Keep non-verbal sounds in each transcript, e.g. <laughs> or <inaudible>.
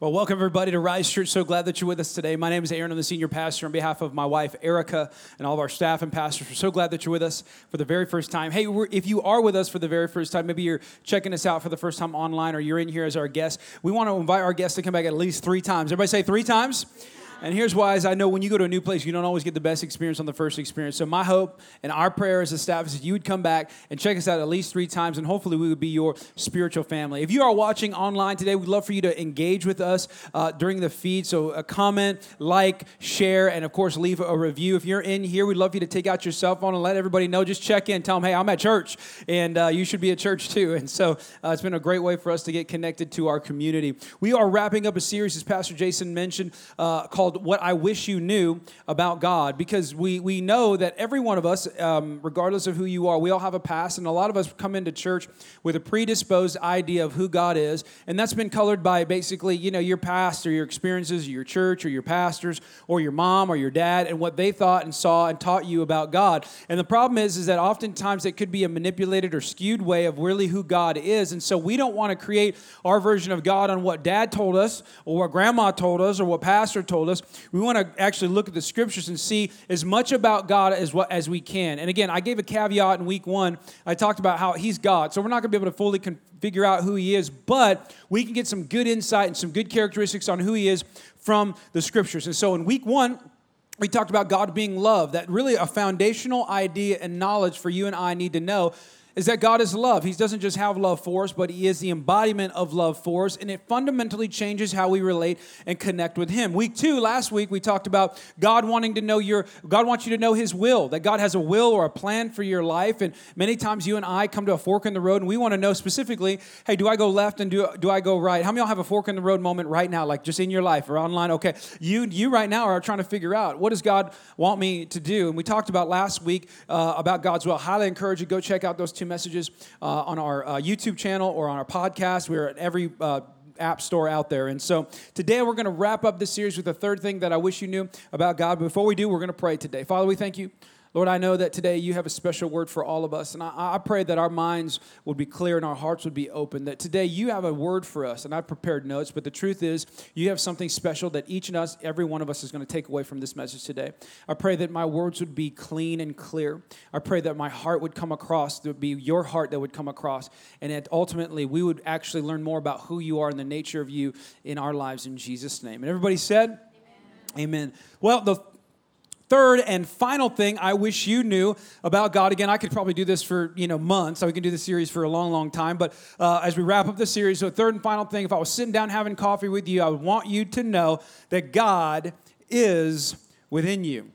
Well, welcome everybody to Rise Church. So glad that you're with us today. My name is Aaron. I'm the senior pastor on behalf of my wife, Erica, and all of our staff and pastors. We're so glad that you're with us for the very first time. Hey, if you are with us for the very first time, maybe you're checking us out for the first time online or you're in here as our guest, we want to invite our guests to come back at least three times. Everybody say three times? And here's why is I know when you go to a new place, you don't always get the best experience on the first experience. So my hope and our prayer as a staff is that you would come back and check us out at least three times, and hopefully we would be your spiritual family. If you are watching online today, we'd love for you to engage with us uh, during the feed. So a comment, like, share, and of course leave a review. If you're in here, we'd love for you to take out your cell phone and let everybody know. Just check in, tell them, hey, I'm at church, and uh, you should be at church too. And so uh, it's been a great way for us to get connected to our community. We are wrapping up a series, as Pastor Jason mentioned, uh, called "What I Wish." you knew about God because we, we know that every one of us, um, regardless of who you are, we all have a past, and a lot of us come into church with a predisposed idea of who God is, and that's been colored by basically, you know, your past or your experiences, or your church or your pastors or your mom or your dad, and what they thought and saw and taught you about God. And the problem is, is that oftentimes it could be a manipulated or skewed way of really who God is, and so we don't want to create our version of God on what dad told us or what grandma told us or what pastor told us. We want to actually look at the scriptures and see as much about God as what as we can. And again, I gave a caveat in week one. I talked about how He's God, so we're not going to be able to fully con- figure out who He is, but we can get some good insight and some good characteristics on who He is from the scriptures. And so in week one. We talked about God being love, that really a foundational idea and knowledge for you and I need to know is that God is love. He doesn't just have love for us, but He is the embodiment of love for us, and it fundamentally changes how we relate and connect with Him. Week two, last week, we talked about God wanting to know your, God wants you to know His will, that God has a will or a plan for your life. And many times you and I come to a fork in the road, and we want to know specifically, hey, do I go left and do, do I go right? How many of y'all have a fork in the road moment right now, like just in your life or online? Okay, you, you right now are trying to figure out what does God want me to do? And we talked about last week uh, about God's will. Highly encourage you, go check out those two messages uh, on our uh, YouTube channel or on our podcast. We're at every uh, app store out there. And so today we're going to wrap up this series with the third thing that I wish you knew about God. Before we do, we're going to pray today. Father, we thank you Lord, I know that today you have a special word for all of us, and I, I, pray that our minds would be clear and our hearts would be open. That today you have a word for us, and I've prepared notes, but the truth is you have something special that each and us, every one of us, is going to take away from this message today. I pray that my words would be clean and clear. I pray that my heart would come across, there would be your heart that would come across, and that ultimately we would actually learn more about who you are and the nature of you in our lives in Jesus' name. And everybody said, Amen. Amen. Well, the third and final thing I wish you knew about God. Again, I could probably do this for you know months. So we can do this series for a long, long time. But uh, as we wrap up the series, so third and final thing, if I was sitting down having coffee with you, I would want you to know that God is within you.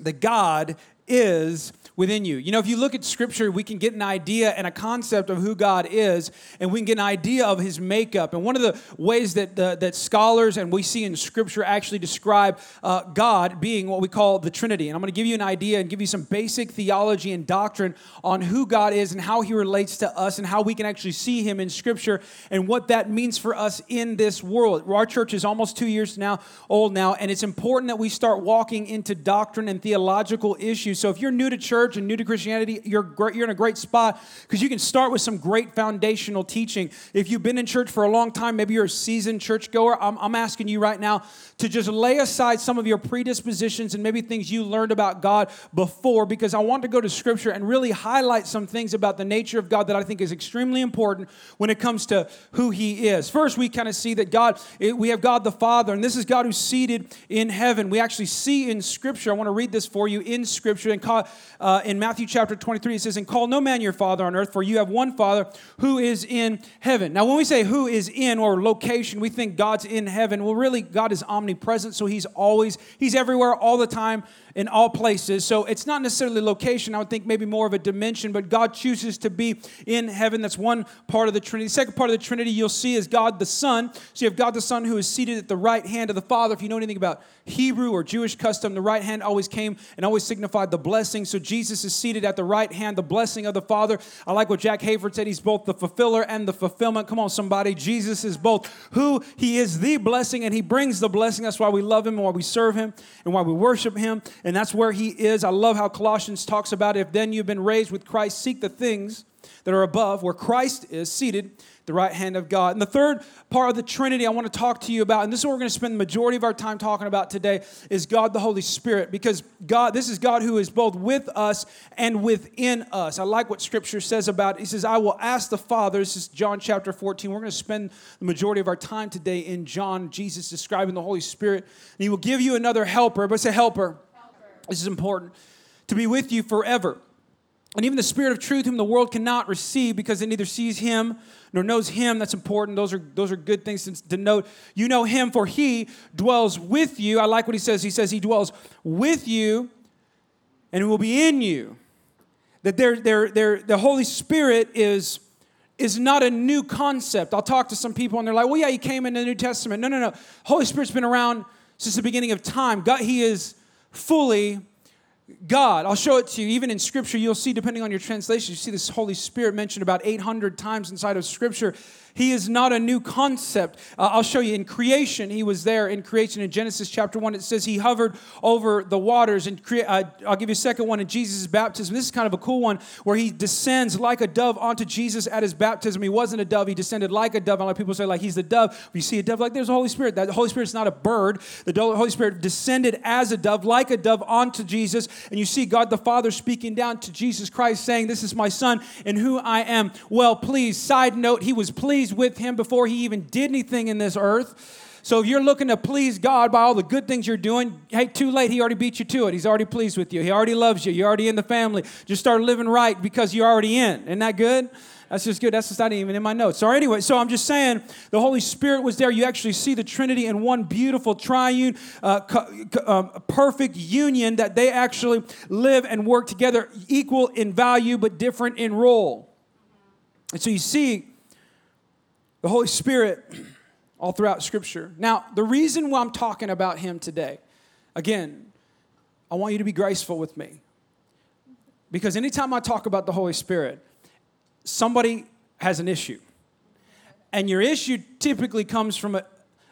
That God is within you. You know, if you look at scripture, we can get an idea and a concept of who God is, and we can get an idea of his makeup. And one of the ways that, that scholars and we see in scripture actually describe uh, God being what we call the Trinity. And I'm going to give you an idea and give you some basic theology and doctrine on who God is and how he relates to us and how we can actually see him in scripture and what that means for us in this world. Our church is almost two years now old now, and it's important that we start walking into doctrine and theological issues. So if you're new to church, church and new to Christianity, you're, you're in a great spot because you can start with some great foundational teaching. If you've been in church for a long time, maybe you're a seasoned churchgoer, I'm, I'm asking you right now to just lay aside some of your predispositions and maybe things you learned about God before because I want to go to Scripture and really highlight some things about the nature of God that I think is extremely important when it comes to who He is. First, we kind of see that God, we have God the Father, and this is God who's seated in heaven. We actually see in Scripture, I want to read this for you in Scripture, and call, uh, in Matthew chapter 23, it says, And call no man your father on earth, for you have one father who is in heaven. Now, when we say who is in or location, we think God's in heaven. Well, really, God is omnipresent, so he's always, he's everywhere all the time in all places. So it's not necessarily location. I would think maybe more of a dimension, but God chooses to be in heaven. That's one part of the Trinity. The second part of the Trinity you'll see is God the Son. So you have God the Son who is seated at the right hand of the Father. If you know anything about Hebrew or Jewish custom, the right hand always came and always signified the blessing. So Jesus is seated at the right hand, the blessing of the Father. I like what Jack Hayford said. He's both the fulfiller and the fulfillment. Come on, somebody. Jesus is both who he is the blessing and he brings the blessing. That's why we love him and why we serve him and why we worship him and that's where he is. I love how Colossians talks about if then you've been raised with Christ, seek the things that are above, where Christ is seated the right hand of God. And the third part of the Trinity I want to talk to you about, and this is what we're going to spend the majority of our time talking about today, is God the Holy Spirit. Because God, this is God who is both with us and within us. I like what Scripture says about it. He says, I will ask the Father. This is John chapter 14. We're going to spend the majority of our time today in John, Jesus describing the Holy Spirit. And He will give you another helper. But say helper. helper. This is important. To be with you forever. And even the Spirit of truth, whom the world cannot receive because it neither sees him nor knows him. That's important. Those are, those are good things to note. You know him, for he dwells with you. I like what he says. He says he dwells with you and will be in you. That they're, they're, they're, the Holy Spirit is, is not a new concept. I'll talk to some people and they're like, well, yeah, he came in the New Testament. No, no, no. Holy Spirit's been around since the beginning of time. God, he is fully God. I'll show it to you. Even in Scripture, you'll see, depending on your translation, you see this Holy Spirit mentioned about 800 times inside of Scripture. He is not a new concept. Uh, I'll show you in creation, he was there in creation. In Genesis chapter 1, it says he hovered over the waters. And crea- uh, I'll give you a second one in Jesus' baptism. This is kind of a cool one where he descends like a dove onto Jesus at his baptism. He wasn't a dove, he descended like a dove. A lot of people say, like, he's the dove. You see a dove, like, there's the Holy Spirit. That the Holy Spirit's not a bird. The Holy Spirit descended as a dove, like a dove, onto Jesus. And you see God the Father speaking down to Jesus Christ, saying, This is my Son in who I am well pleased. Side note, he was pleased with him before he even did anything in this earth. So if you're looking to please God by all the good things you're doing, hey, too late. He already beat you to it. He's already pleased with you. He already loves you. You're already in the family. Just start living right because you're already in. Isn't that good? That's just good. That's just not even in my notes. So anyway, so I'm just saying the Holy Spirit was there. You actually see the Trinity in one beautiful triune, uh, um, perfect union that they actually live and work together, equal in value but different in role. And so you see the Holy Spirit all throughout Scripture. Now, the reason why I'm talking about Him today, again, I want you to be graceful with me. Because anytime I talk about the Holy Spirit, somebody has an issue. And your issue typically comes from a,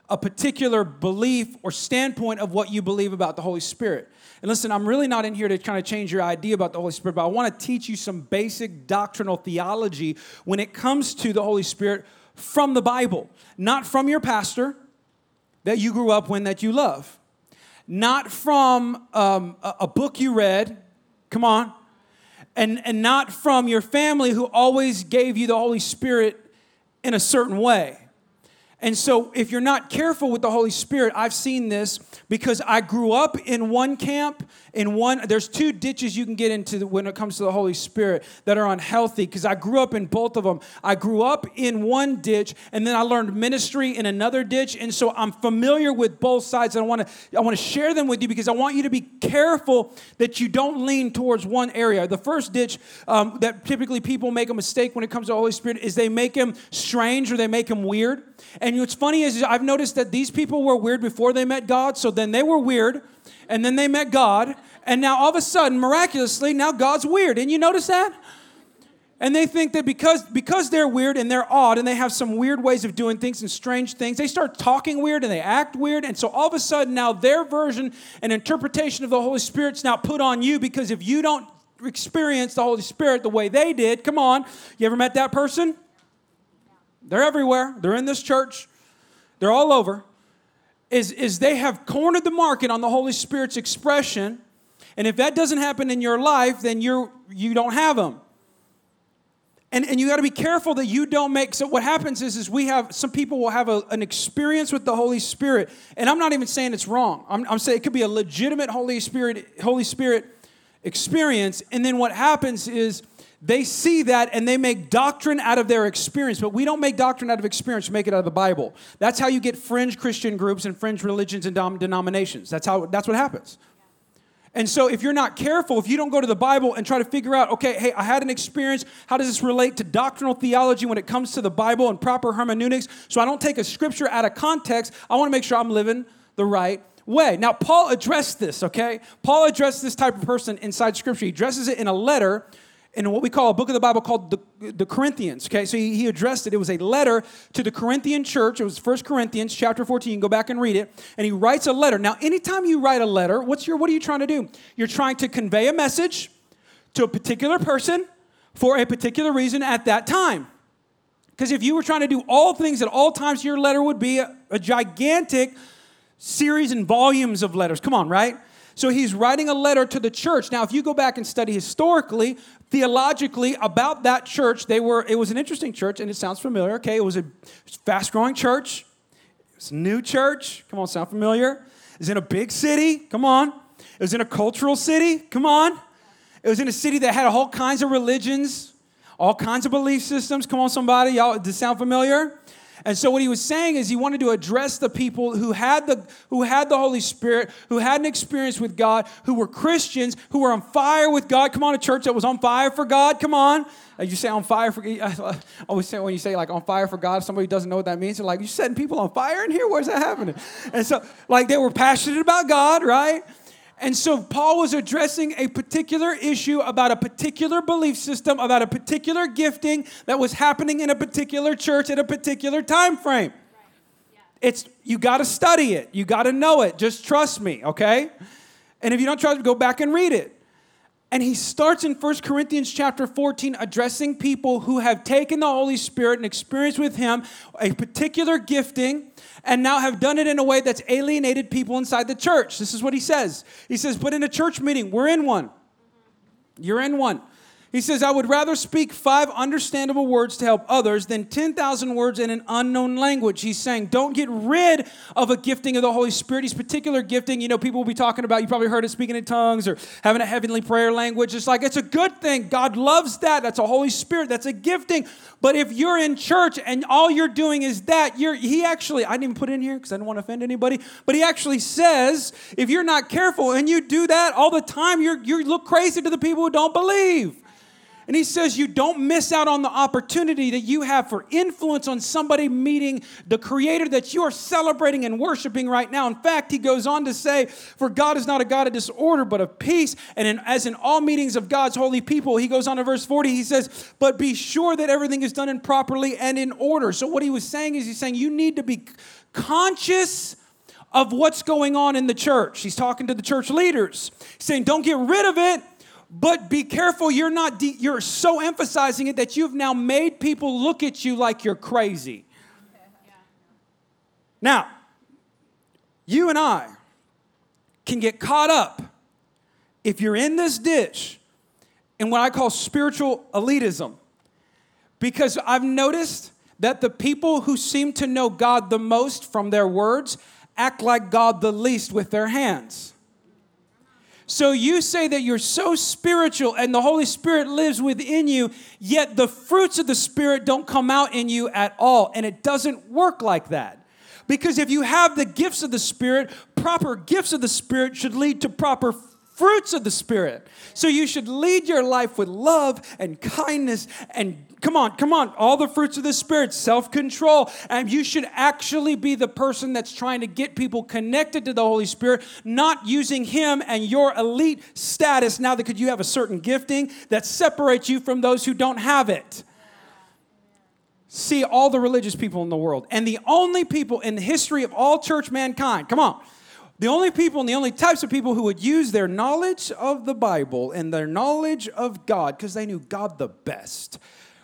a particular belief or standpoint of what you believe about the Holy Spirit. And listen, I'm really not in here to kind of change your idea about the Holy Spirit, but I want to teach you some basic doctrinal theology when it comes to the Holy Spirit from the Bible, not from your pastor that you grew up with that you love, not from um, a, a book you read, come on, and, and not from your family who always gave you the Holy Spirit in a certain way. And so, if you're not careful with the Holy Spirit, I've seen this because I grew up in one camp, in one, there's two ditches you can get into when it comes to the Holy Spirit that are unhealthy because I grew up in both of them. I grew up in one ditch and then I learned ministry in another ditch. And so, I'm familiar with both sides and I want to I want to share them with you because I want you to be careful that you don't lean towards one area. The first ditch um, that typically people make a mistake when it comes to the Holy Spirit is they make him strange or they make him weird. What's funny is I've noticed that these people were weird before they met God, so then they were weird, and then they met God, and now all of a sudden, miraculously, now God's weird. And you notice that? And they think that because, because they're weird and they're odd and they have some weird ways of doing things and strange things, they start talking weird and they act weird. And so all of a sudden, now their version and interpretation of the Holy Spirit's now put on you because if you don't experience the Holy Spirit the way they did, come on, you ever met that person? They're everywhere, they're in this church, they're all over, is, is they have cornered the market on the Holy Spirit's expression. And if that doesn't happen in your life, then you're, you don't have them. And, and you got to be careful that you don't make so what happens is is we have some people will have a, an experience with the holy spirit. And i'm not even saying it's wrong. I'm, I'm saying it could be a legitimate holy spirit holy spirit experience. And then what happens is they see that and they make doctrine out of their experience. But we don't make doctrine out of experience, we make it out of the Bible. That's how you get fringe Christian groups and fringe religions and dom- denominations. That's how that's what happens. And so, if you're not careful, if you don't go to the Bible and try to figure out, okay, hey, I had an experience, how does this relate to doctrinal theology when it comes to the Bible and proper hermeneutics? So I don't take a scripture out of context. I want to make sure I'm living the right way. Now, Paul addressed this, okay? Paul addressed this type of person inside scripture. He addresses it in a letter in what we call a book of the Bible called the, the Corinthians. Okay, so he, he, addressed it. It was a letter to the Corinthian church. It was First Corinthians chapter 14. Go back and read it. And he writes a letter. Now, anytime you write a letter, what's your what are you trying to do? You're trying to convey a message to a particular person for a particular reason at that time. Because if you were trying to do all things at all times, your letter would be a, a gigantic series and volumes of letters. Come on, right? So he's writing a letter to the church. Now, if you go back and study historically, theologically about that church, they were it was an interesting church, and it sounds familiar. Okay, it was a fast-growing church. It was a new church. Come on, sound familiar? Was in a big city. Come on. It was in a cultural city. Come on. It was in a city that had all kinds of religions, all kinds of belief systems. Come on, somebody. Y'all, does sound familiar? And so what he was saying is he wanted to address the people who had the who had the Holy Spirit, who had an experience with God, who were Christians, who were on fire with God. Come on, a church that was on fire for God. Come on. You say on fire for I always say when you say like on fire for God, somebody doesn't know what that means. They're like, you're setting people on fire in here? Where's that happening? And so like they were passionate about God, right? And so Paul was addressing a particular issue about a particular belief system, about a particular gifting that was happening in a particular church at a particular time frame. It's you got to study it. You got to know it. Just trust me, okay? And if you don't trust me, go back and read it. And he starts in 1 Corinthians chapter 14 addressing people who have taken the Holy Spirit and experienced with him a particular gifting and now have done it in a way that's alienated people inside the church. This is what he says. He says, But in a church meeting, we're in one. You're in one. He says, I would rather speak five understandable words to help others than 10,000 words in an unknown language. He's saying, don't get rid of a gifting of the Holy Spirit. His particular gifting, you know, people will be talking about, you probably heard it speaking in tongues or having a heavenly prayer language. It's like, it's a good thing. God loves that. That's a Holy Spirit. That's a gifting. But if you're in church and all you're doing is that, you're, he actually, I didn't even put it in here because I didn't want to offend anybody, but he actually says, if you're not careful and you do that all the time, you're, you look crazy to the people who don't believe. And he says you don't miss out on the opportunity that you have for influence on somebody meeting the creator that you are celebrating and worshiping right now. In fact, he goes on to say, For God is not a God of disorder, but of peace. And in, as in all meetings of God's holy people, he goes on to verse 40, he says, But be sure that everything is done in properly and in order. So what he was saying is he's saying you need to be conscious of what's going on in the church. He's talking to the church leaders, saying, Don't get rid of it but be careful, you're not de- you're so emphasizing it that you've now made people look at you like you're crazy. Now, you and I can get caught up if you're in this ditch in what I call spiritual elitism. Because I've noticed that the people who seem to know God the most from their words act like God the least with their hands. So you say that you're so spiritual and the Holy Spirit lives within you, yet the fruits of the Spirit don't come out in you at all. And it doesn't work like that. Because if you have the gifts of the Spirit, proper gifts of the Spirit should lead to proper fruits of the Spirit. So you should lead your life with love and kindness and come on, come on, all the fruits of the Spirit, self control. And you should actually be the person that's trying to get people connected to the Holy Spirit, not using Him and your elite status now that could you have a certain gifting that separates you from those who don't have it. See all the religious people in the world, and the only people in the history of all church mankind, come on, the only people and the only types of people who would use their knowledge of the Bible and their knowledge of God, because they knew God the best,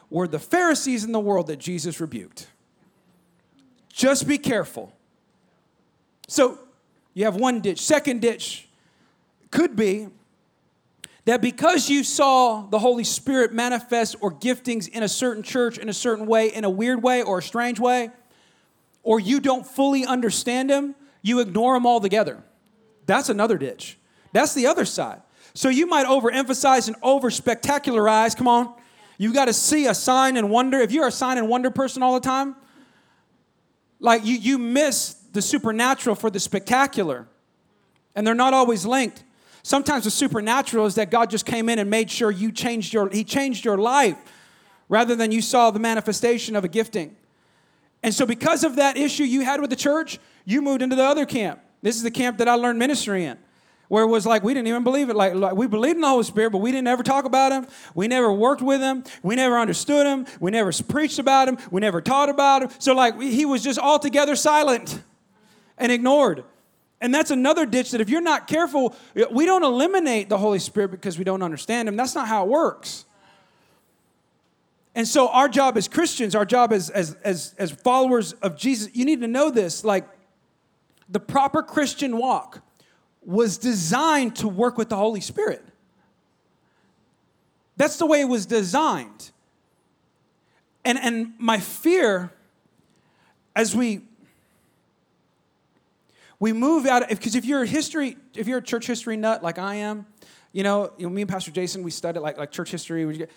were the Pharisees in the world that Jesus rebuked. Just be careful. So you have one ditch. Second ditch could be that because you saw the Holy Spirit manifest or giftings in a certain church in a certain way, in a weird way or a strange way, or you don't fully understand Him, you ignore them altogether. That's another ditch. That's the other side. So you might overemphasize and over spectacularize. Come on. You got to see a sign and wonder. If you're a sign and wonder person all the time, like you, you miss the supernatural for the spectacular. And they're not always linked. Sometimes the supernatural is that God just came in and made sure you changed your, He changed your life rather than you saw the manifestation of a gifting. And so, because of that issue you had with the church, you moved into the other camp. This is the camp that I learned ministry in, where it was like we didn't even believe it. Like, like we believed in the Holy Spirit, but we didn't ever talk about him. We never worked with him. We never understood him. We never preached about him. We never taught about him. So, like, he was just altogether silent and ignored. And that's another ditch that if you're not careful, we don't eliminate the Holy Spirit because we don't understand him. That's not how it works. And so, our job as Christians, our job as, as, as, as followers of Jesus, you need to know this like the proper Christian walk was designed to work with the Holy Spirit. That's the way it was designed. And, and my fear as we we move out because if you're a history if you're a church history nut like i am you know, you know me and pastor jason we studied like, like church history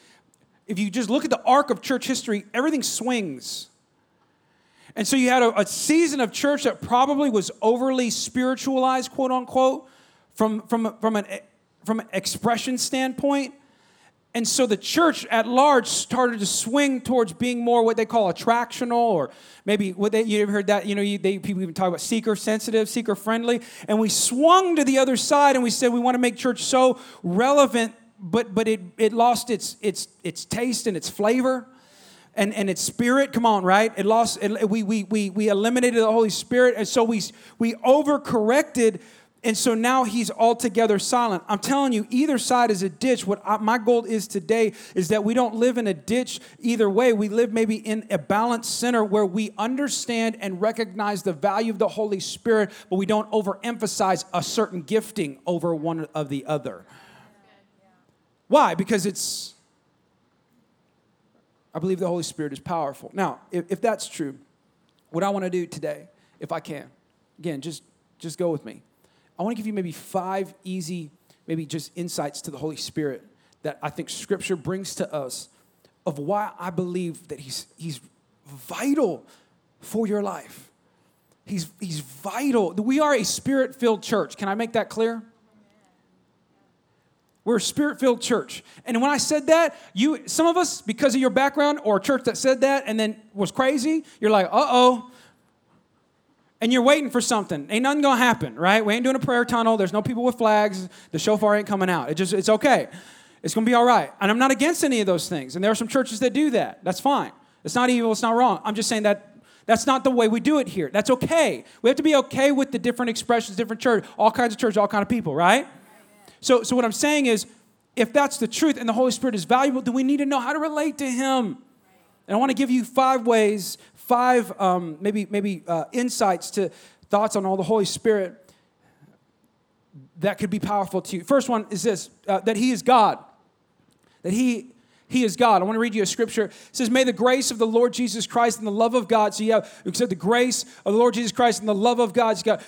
if you just look at the arc of church history everything swings and so you had a, a season of church that probably was overly spiritualized quote unquote from from from an from an expression standpoint and so the church at large started to swing towards being more what they call attractional, or maybe what they, you ever heard that? You know, you, they, people even talk about seeker sensitive, seeker friendly. And we swung to the other side and we said we want to make church so relevant, but, but it, it lost its, its, its taste and its flavor and, and its spirit. Come on, right? It lost, it, we, we, we, we eliminated the Holy Spirit. And so we, we overcorrected and so now he's altogether silent. I'm telling you, either side is a ditch. What I, my goal is today is that we don't live in a ditch either way. We live maybe in a balanced center where we understand and recognize the value of the Holy Spirit, but we don't overemphasize a certain gifting over one of the other. Why? Because it's, I believe the Holy Spirit is powerful. Now, if, if that's true, what I want to do today, if I can, again, just, just go with me. I want to give you maybe five easy, maybe just insights to the Holy Spirit that I think Scripture brings to us of why I believe that He's, he's vital for your life. He's, he's vital. We are a spirit filled church. Can I make that clear? We're a spirit filled church. And when I said that, you some of us, because of your background or a church that said that and then was crazy, you're like, uh oh, and you're waiting for something. Ain't nothing gonna happen, right? We ain't doing a prayer tunnel. There's no people with flags. The shofar ain't coming out. It just it's okay. It's gonna be all right. And I'm not against any of those things. And there are some churches that do that. That's fine. It's not evil, it's not wrong. I'm just saying that that's not the way we do it here. That's okay. We have to be okay with the different expressions, different church, all kinds of church, all kind of people, right? So, so what I'm saying is, if that's the truth and the Holy Spirit is valuable, then we need to know how to relate to Him. And I want to give you five ways, five um, maybe maybe uh, insights to thoughts on all the Holy Spirit that could be powerful to you. First one is this: uh, that He is God. That He he is God. I want to read you a scripture. It says, May the grace of the Lord Jesus Christ and the love of God. So you have, said the grace of the Lord Jesus Christ and the love of God. Got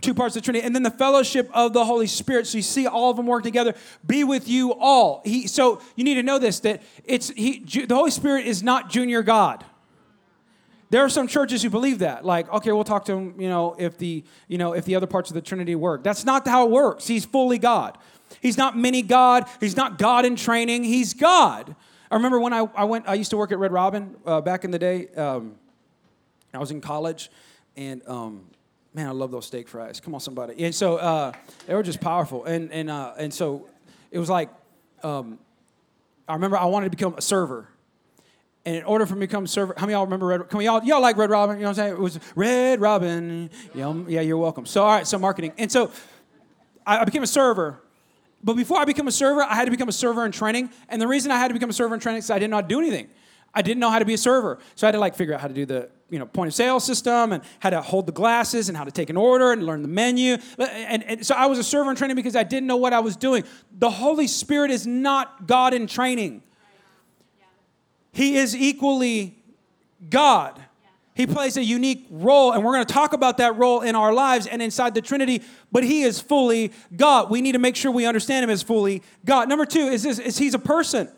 two, parts of the Trinity. And then the fellowship of the Holy Spirit. So you see all of them work together. Be with you all. He, so you need to know this that it's he, the Holy Spirit is not junior God. There are some churches who believe that, like, okay, we'll talk to him, you know, if the, you know, if the other parts of the Trinity work. That's not how it works. He's fully God. He's not mini God. He's not God in training. He's God. I remember when I, I went, I used to work at Red Robin uh, back in the day. Um, I was in college, and um, man, I love those steak fries. Come on, somebody. And so uh, they were just powerful. And, and, uh, and so it was like, um, I remember I wanted to become a server. And in order for me to become a server, how many y'all remember Red? Can we all y'all like Red Robin? You know what I'm saying? It was Red Robin. Yeah, yeah, you're welcome. So all right, so marketing, and so I, I became a server, but before I became a server, I had to become a server in training. And the reason I had to become a server in training is I didn't know how to do anything. I didn't know how to be a server. So I had to like figure out how to do the you know point of sale system and how to hold the glasses and how to take an order and learn the menu. And, and so I was a server in training because I didn't know what I was doing. The Holy Spirit is not God in training. He is equally God. He plays a unique role, and we're going to talk about that role in our lives and inside the Trinity, but he is fully God. We need to make sure we understand him as fully God. Number two is this is he's a person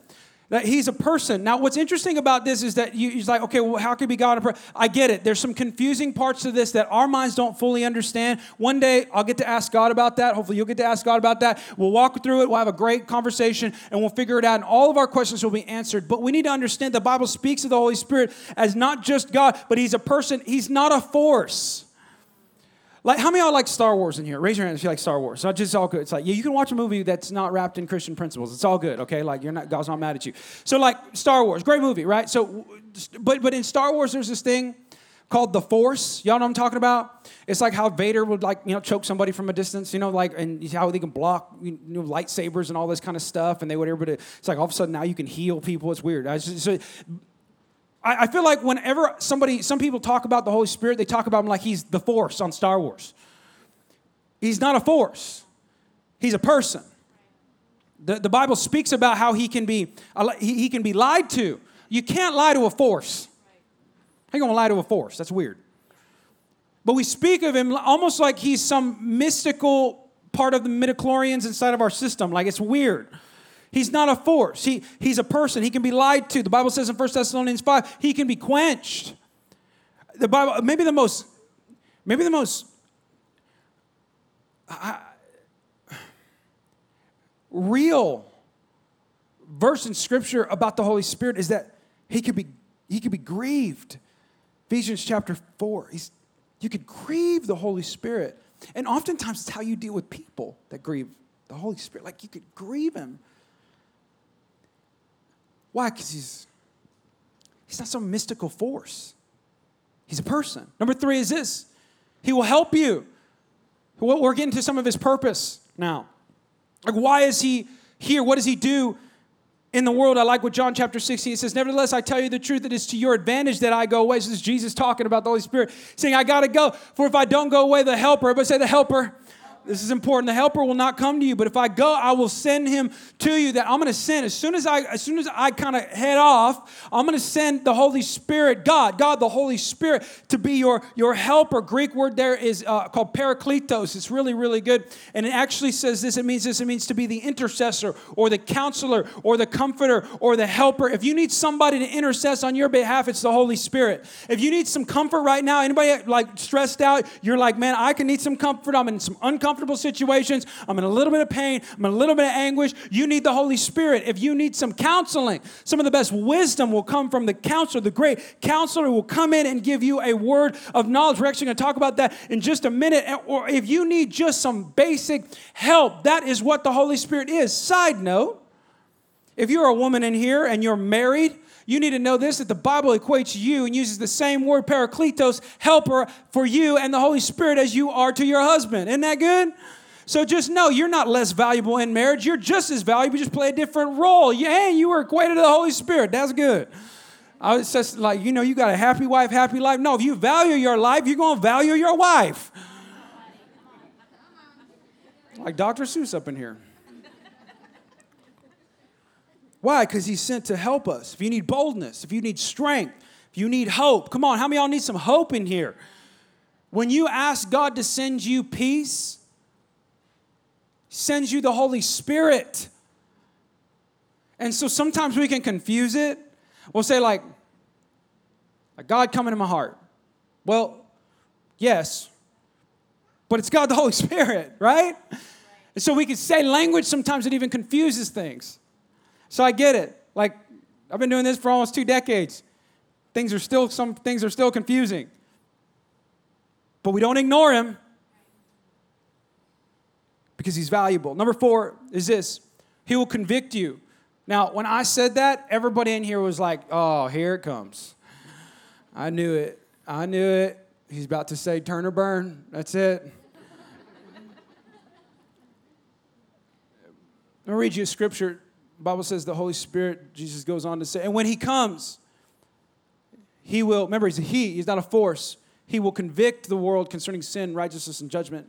that he's a person. Now, what's interesting about this is that you, he's like, okay, well, how could be God a person? I get it. There's some confusing parts to this that our minds don't fully understand. One day, I'll get to ask God about that. Hopefully, you'll get to ask God about that. We'll walk through it. We'll have a great conversation, and we'll figure it out. And all of our questions will be answered. But we need to understand the Bible speaks of the Holy Spirit as not just God, but He's a person. He's not a force. Like, how many of y'all like Star Wars in here? Raise your hand if you like Star Wars. Not just all good. It's like, yeah, you can watch a movie that's not wrapped in Christian principles. It's all good, okay? Like, you're not, God's not mad at you. So, like, Star Wars, great movie, right? So, but, but in Star Wars, there's this thing called the Force. Y'all know what I'm talking about? It's like how Vader would like you know choke somebody from a distance, you know, like and how they can block you know lightsabers and all this kind of stuff, and they would to. It's like all of a sudden now you can heal people. It's weird. Just, so, I, I feel like whenever somebody, some people talk about the Holy Spirit, they talk about him like he's the Force on Star Wars. He's not a force. He's a person. The, the Bible speaks about how he can be he, he can be lied to. You can't lie to a force. How you gonna lie to a force? That's weird. But we speak of him almost like he's some mystical part of the midichlorians inside of our system. Like it's weird. He's not a force. He, he's a person. He can be lied to. The Bible says in 1 Thessalonians 5, he can be quenched. The Bible, maybe the most, maybe the most I, real verse in Scripture about the Holy Spirit is that he could be, he could be grieved. Ephesians chapter 4, he's, you could grieve the Holy Spirit. And oftentimes it's how you deal with people that grieve the Holy Spirit. Like you could grieve him. Why? Because he's, he's not some mystical force. He's a person. Number three is this He will help you. We're getting to some of his purpose now. Like, why is he here? What does he do in the world? I like what John chapter 16 says, Nevertheless, I tell you the truth, it is to your advantage that I go away. This is Jesus talking about the Holy Spirit, saying, I got to go. For if I don't go away, the helper, but say the helper, this is important. The helper will not come to you, but if I go, I will send him to you. That I'm going to send as soon as I as soon as I kind of head off, I'm going to send the Holy Spirit, God, God, the Holy Spirit, to be your your helper. Greek word there is uh, called parakletos. It's really really good, and it actually says this. It means this. It means to be the intercessor or the counselor or the comforter or the helper. If you need somebody to intercess on your behalf, it's the Holy Spirit. If you need some comfort right now, anybody like stressed out, you're like, man, I can need some comfort. I'm in some uncomfortable uncomfortable situations. I'm in a little bit of pain. I'm in a little bit of anguish. You need the Holy Spirit. If you need some counseling, some of the best wisdom will come from the counselor. The great counselor will come in and give you a word of knowledge. We're actually going to talk about that in just a minute. Or if you need just some basic help, that is what the Holy Spirit is. Side note, if you're a woman in here and you're married, you need to know this that the Bible equates you and uses the same word, parakletos, helper, for you and the Holy Spirit as you are to your husband. Isn't that good? So just know you're not less valuable in marriage. You're just as valuable. You just play a different role. Hey, you were equated to the Holy Spirit. That's good. I was just like, you know, you got a happy wife, happy life. No, if you value your life, you're going to value your wife. Like Dr. Seuss up in here. Why? Because he's sent to help us. If you need boldness, if you need strength, if you need hope, come on, how many y'all need some hope in here? When you ask God to send you peace, sends you the Holy Spirit. And so sometimes we can confuse it. We'll say, like, a God come into my heart. Well, yes, but it's God the Holy Spirit, <laughs> right? And so we can say language sometimes it even confuses things. So I get it. Like, I've been doing this for almost two decades. Things are still, some things are still confusing. But we don't ignore him because he's valuable. Number four is this he will convict you. Now, when I said that, everybody in here was like, oh, here it comes. I knew it. I knew it. He's about to say turn or burn. That's it. Let me read you a scripture Bible says the Holy Spirit, Jesus goes on to say, and when he comes, he will, remember, he's a he, he's not a force. He will convict the world concerning sin, righteousness, and judgment.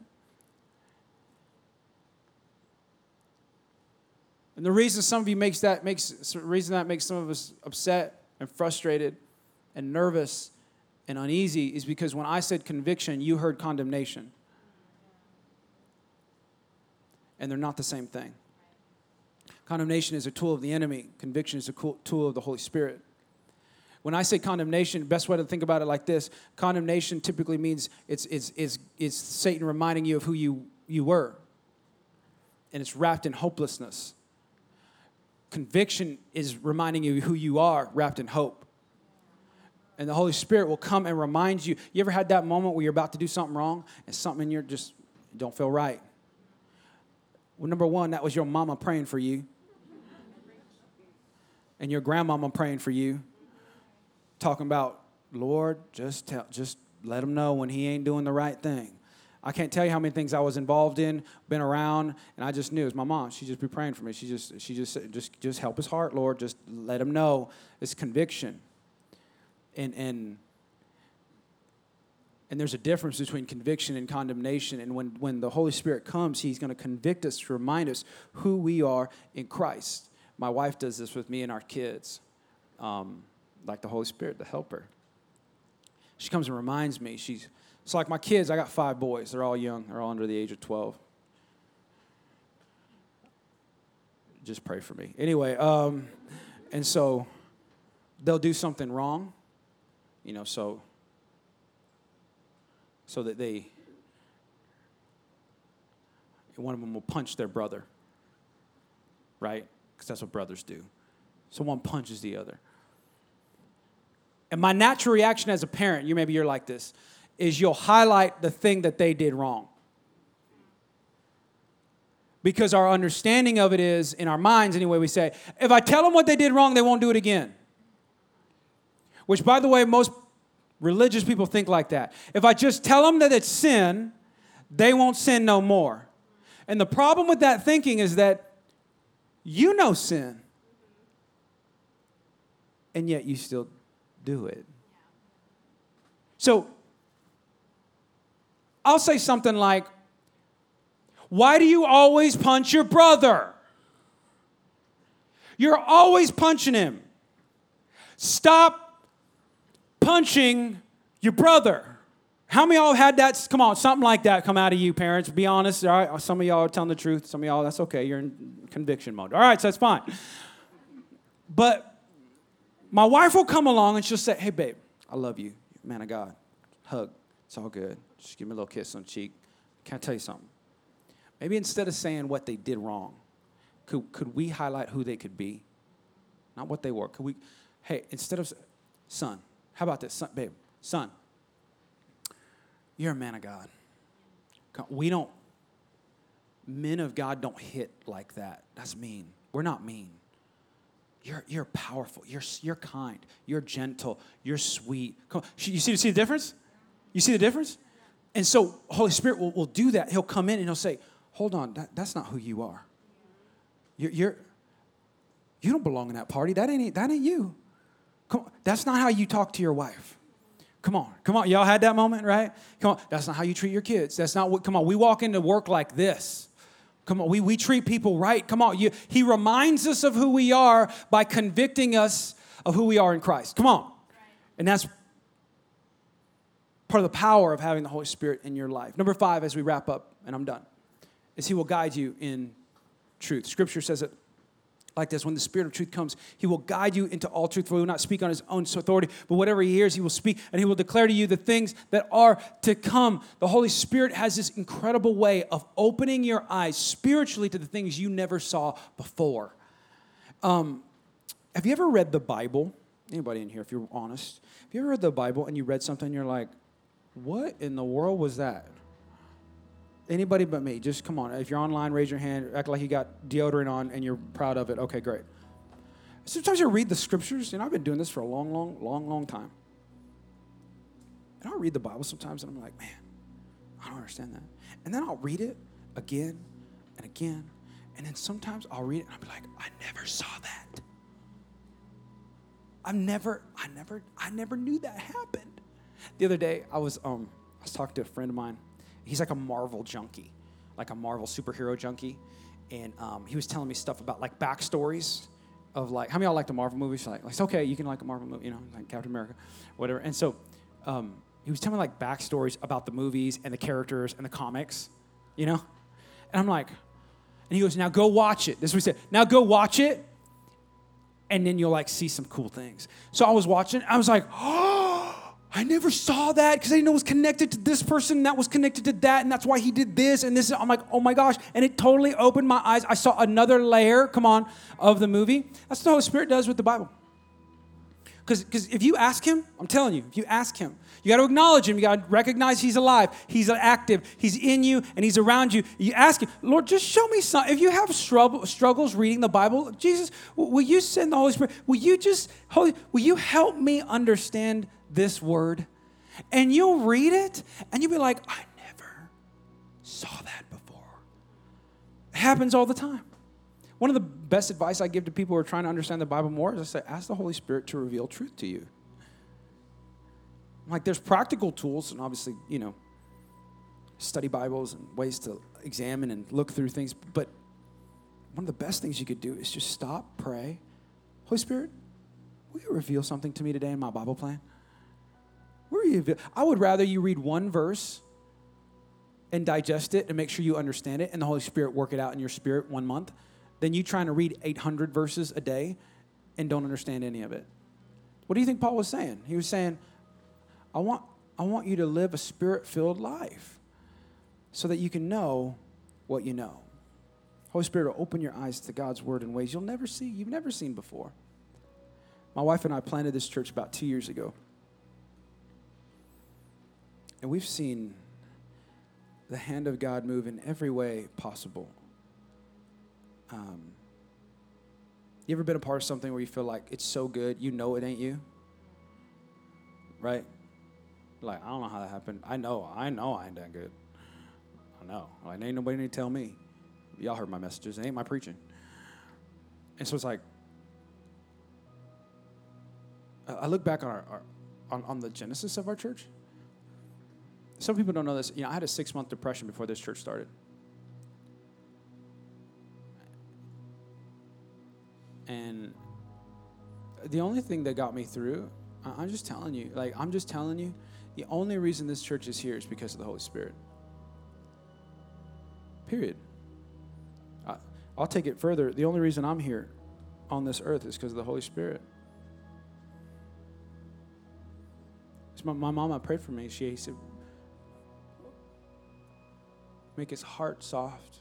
And the reason some of you makes that makes reason that makes some of us upset and frustrated and nervous and uneasy is because when I said conviction, you heard condemnation. And they're not the same thing. Condemnation is a tool of the enemy, conviction is a tool of the Holy Spirit. When I say condemnation, best way to think about it like this condemnation typically means it's, it's, it's, it's Satan reminding you of who you, you were, and it's wrapped in hopelessness. Conviction is reminding you who you are, wrapped in hope. And the Holy Spirit will come and remind you. You ever had that moment where you're about to do something wrong and something in you just don't feel right? Well, number one, that was your mama praying for you and your grandmama praying for you, talking about Lord, just tell, just let him know when he ain't doing the right thing. I can't tell you how many things I was involved in, been around, and I just knew. It was my mom. She just be praying for me. She just, she just, just, just help his heart, Lord. Just let him know it's conviction. And and and there's a difference between conviction and condemnation. And when, when the Holy Spirit comes, He's going to convict us to remind us who we are in Christ. My wife does this with me and our kids, um, like the Holy Spirit, the helper. She comes and reminds me. She's it's like my kids. I got five boys. They're all young. They're all under the age of twelve. Just pray for me. Anyway, um, and so they'll do something wrong, you know. So so that they one of them will punch their brother, right? Because that's what brothers do. So one punches the other. And my natural reaction as a parent, you maybe you're like this, is you'll highlight the thing that they did wrong. Because our understanding of it is, in our minds anyway, we say, if I tell them what they did wrong, they won't do it again. Which, by the way, most religious people think like that. If I just tell them that it's sin, they won't sin no more. And the problem with that thinking is that you know sin, and yet you still do it. So I'll say something like, Why do you always punch your brother? You're always punching him. Stop punching your brother. How many of y'all had that? Come on, something like that come out of you, parents. Be honest. All right, some of y'all are telling the truth. Some of y'all, that's okay. You're in conviction mode. All right, so that's fine. But my wife will come along and she'll say, Hey, babe, I love you. Man of God. Hug. It's all good. Just give me a little kiss on the cheek. Can I tell you something? Maybe instead of saying what they did wrong, could, could we highlight who they could be? Not what they were. Could we, hey, instead of, son, how about this? Son, babe, son, you're a man of God. We don't, men of God don't hit like that. That's mean. We're not mean. You're, you're powerful. You're, you're kind. You're gentle. You're sweet. Come on. You see, you see the difference? You see the difference? And so Holy Spirit will, will do that. He'll come in and he'll say, hold on, that, that's not who you are. You're, you're, you don't belong in that party. That ain't, that ain't you. Come on. That's not how you talk to your wife. Come on, come on. Y'all had that moment, right? Come on. That's not how you treat your kids. That's not what, come on. We walk into work like this. Come on, we, we treat people right. Come on. You, he reminds us of who we are by convicting us of who we are in Christ. Come on. And that's part of the power of having the Holy Spirit in your life. Number five, as we wrap up, and I'm done, is He will guide you in truth. Scripture says it like this when the Spirit of truth comes, He will guide you into all truth, for He will not speak on His own authority, but whatever He hears, He will speak, and He will declare to you the things that are to come. The Holy Spirit has this incredible way of opening your eyes spiritually to the things you never saw before. Um, have you ever read the Bible? Anybody in here, if you're honest, have you ever read the Bible and you read something and you're like, what in the world was that? Anybody but me. Just come on. If you're online, raise your hand. Act like you got deodorant on and you're proud of it. Okay, great. Sometimes you read the scriptures, and I've been doing this for a long, long, long, long time. And I'll read the Bible sometimes, and I'm like, man, I don't understand that. And then I'll read it again and again. And then sometimes I'll read it and I'll be like, I never saw that. I never, I never, I never knew that happened. The other day, I was um, I was talking to a friend of mine. He's like a Marvel junkie, like a Marvel superhero junkie, and um, he was telling me stuff about like backstories of like how many y'all like the Marvel movies? Like, like okay, you can like a Marvel movie, you know, like Captain America, whatever. And so um, he was telling me like backstories about the movies and the characters and the comics, you know. And I'm like, and he goes, now go watch it. This is what he said. Now go watch it, and then you'll like see some cool things. So I was watching. I was like, <gasps> oh I never saw that because I didn't know it was connected to this person, that was connected to that, and that's why he did this and this. I'm like, oh my gosh. And it totally opened my eyes. I saw another layer, come on, of the movie. That's what the Holy Spirit does with the Bible. Because if you ask him, I'm telling you, if you ask him, you got to acknowledge him. You got to recognize he's alive. He's active. He's in you and he's around you. You ask him, Lord, just show me something. If you have struggles reading the Bible, Jesus, will you send the Holy Spirit? Will you just, Holy, will you help me understand this word? And you'll read it and you'll be like, I never saw that before. It happens all the time. One of the best advice I give to people who are trying to understand the Bible more is I say, ask the Holy Spirit to reveal truth to you. Like, there's practical tools, and obviously, you know, study Bibles and ways to examine and look through things. But one of the best things you could do is just stop, pray. Holy Spirit, will you reveal something to me today in my Bible plan? I would rather you read one verse and digest it and make sure you understand it, and the Holy Spirit work it out in your spirit one month, than you trying to read 800 verses a day and don't understand any of it. What do you think Paul was saying? He was saying, I want, I want you to live a spirit filled life so that you can know what you know. Holy Spirit will open your eyes to God's word in ways you'll never see, you've never seen before. My wife and I planted this church about two years ago. And we've seen the hand of God move in every way possible. Um, you ever been a part of something where you feel like it's so good, you know it ain't you? Right? Like, I don't know how that happened. I know, I know I ain't that good. I know. Like, ain't nobody need to tell me. Y'all heard my messages. It ain't my preaching. And so it's like, I look back on, our, our on, on the genesis of our church. Some people don't know this. You know, I had a six month depression before this church started. And the only thing that got me through, I'm just telling you, like, I'm just telling you, the only reason this church is here is because of the Holy Spirit. Period. I, will take it further. The only reason I'm here on this earth is because of the Holy Spirit. My, my mama prayed for me. She said, make his heart soft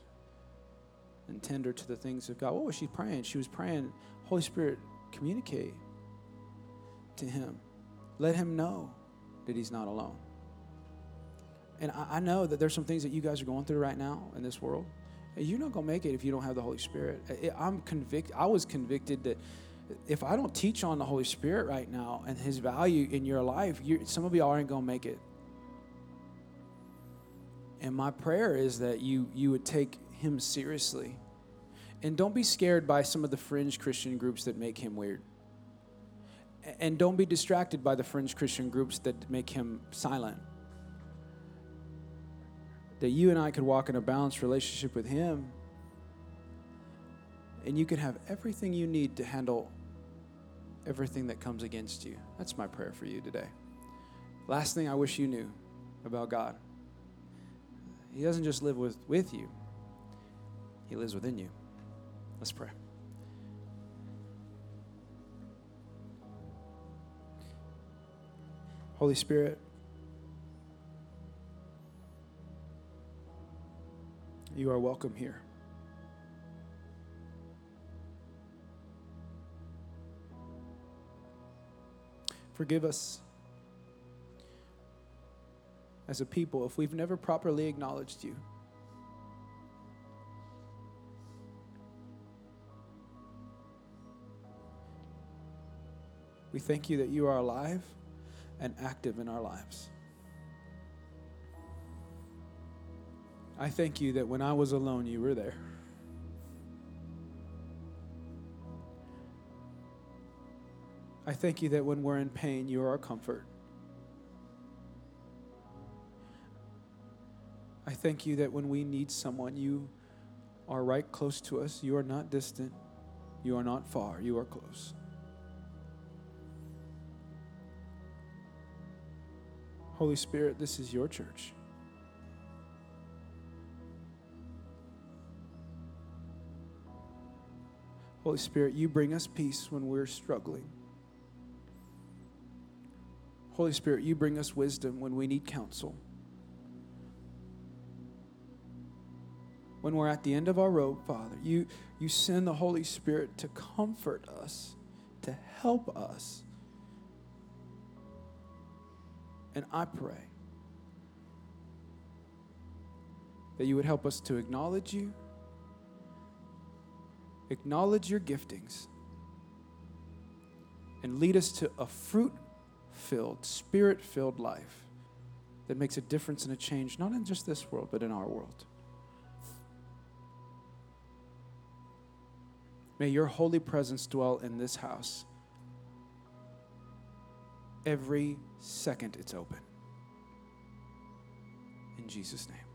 and tender to the things of God. What was she praying? She was praying, Holy Spirit, communicate to him. Let him know that he's not alone. And I, I know that there's some things that you guys are going through right now in this world. You're not going to make it if you don't have the Holy Spirit. I'm convicted. I was convicted that if I don't teach on the Holy Spirit right now and His value in your life, some of you aren't going to make it. And my prayer is that you you would take Him seriously, and don't be scared by some of the fringe Christian groups that make Him weird. And don't be distracted by the fringe Christian groups that make Him silent that you and I could walk in a balanced relationship with Him, and you can have everything you need to handle everything that comes against you. That's my prayer for you today. Last thing I wish you knew about God He doesn't just live with, with you, He lives within you. Let's pray. Holy Spirit, You are welcome here. Forgive us as a people if we've never properly acknowledged you. We thank you that you are alive and active in our lives. I thank you that when I was alone, you were there. I thank you that when we're in pain, you are our comfort. I thank you that when we need someone, you are right close to us. You are not distant. You are not far. You are close. Holy Spirit, this is your church. Holy Spirit, you bring us peace when we're struggling. Holy Spirit, you bring us wisdom when we need counsel. When we're at the end of our rope, Father, you, you send the Holy Spirit to comfort us, to help us. And I pray that you would help us to acknowledge you acknowledge your giftings, and lead us to a fruit filled, spirit filled life that makes a difference and a change, not in just this world, but in our world. May your holy presence dwell in this house every second it's open. In Jesus' name.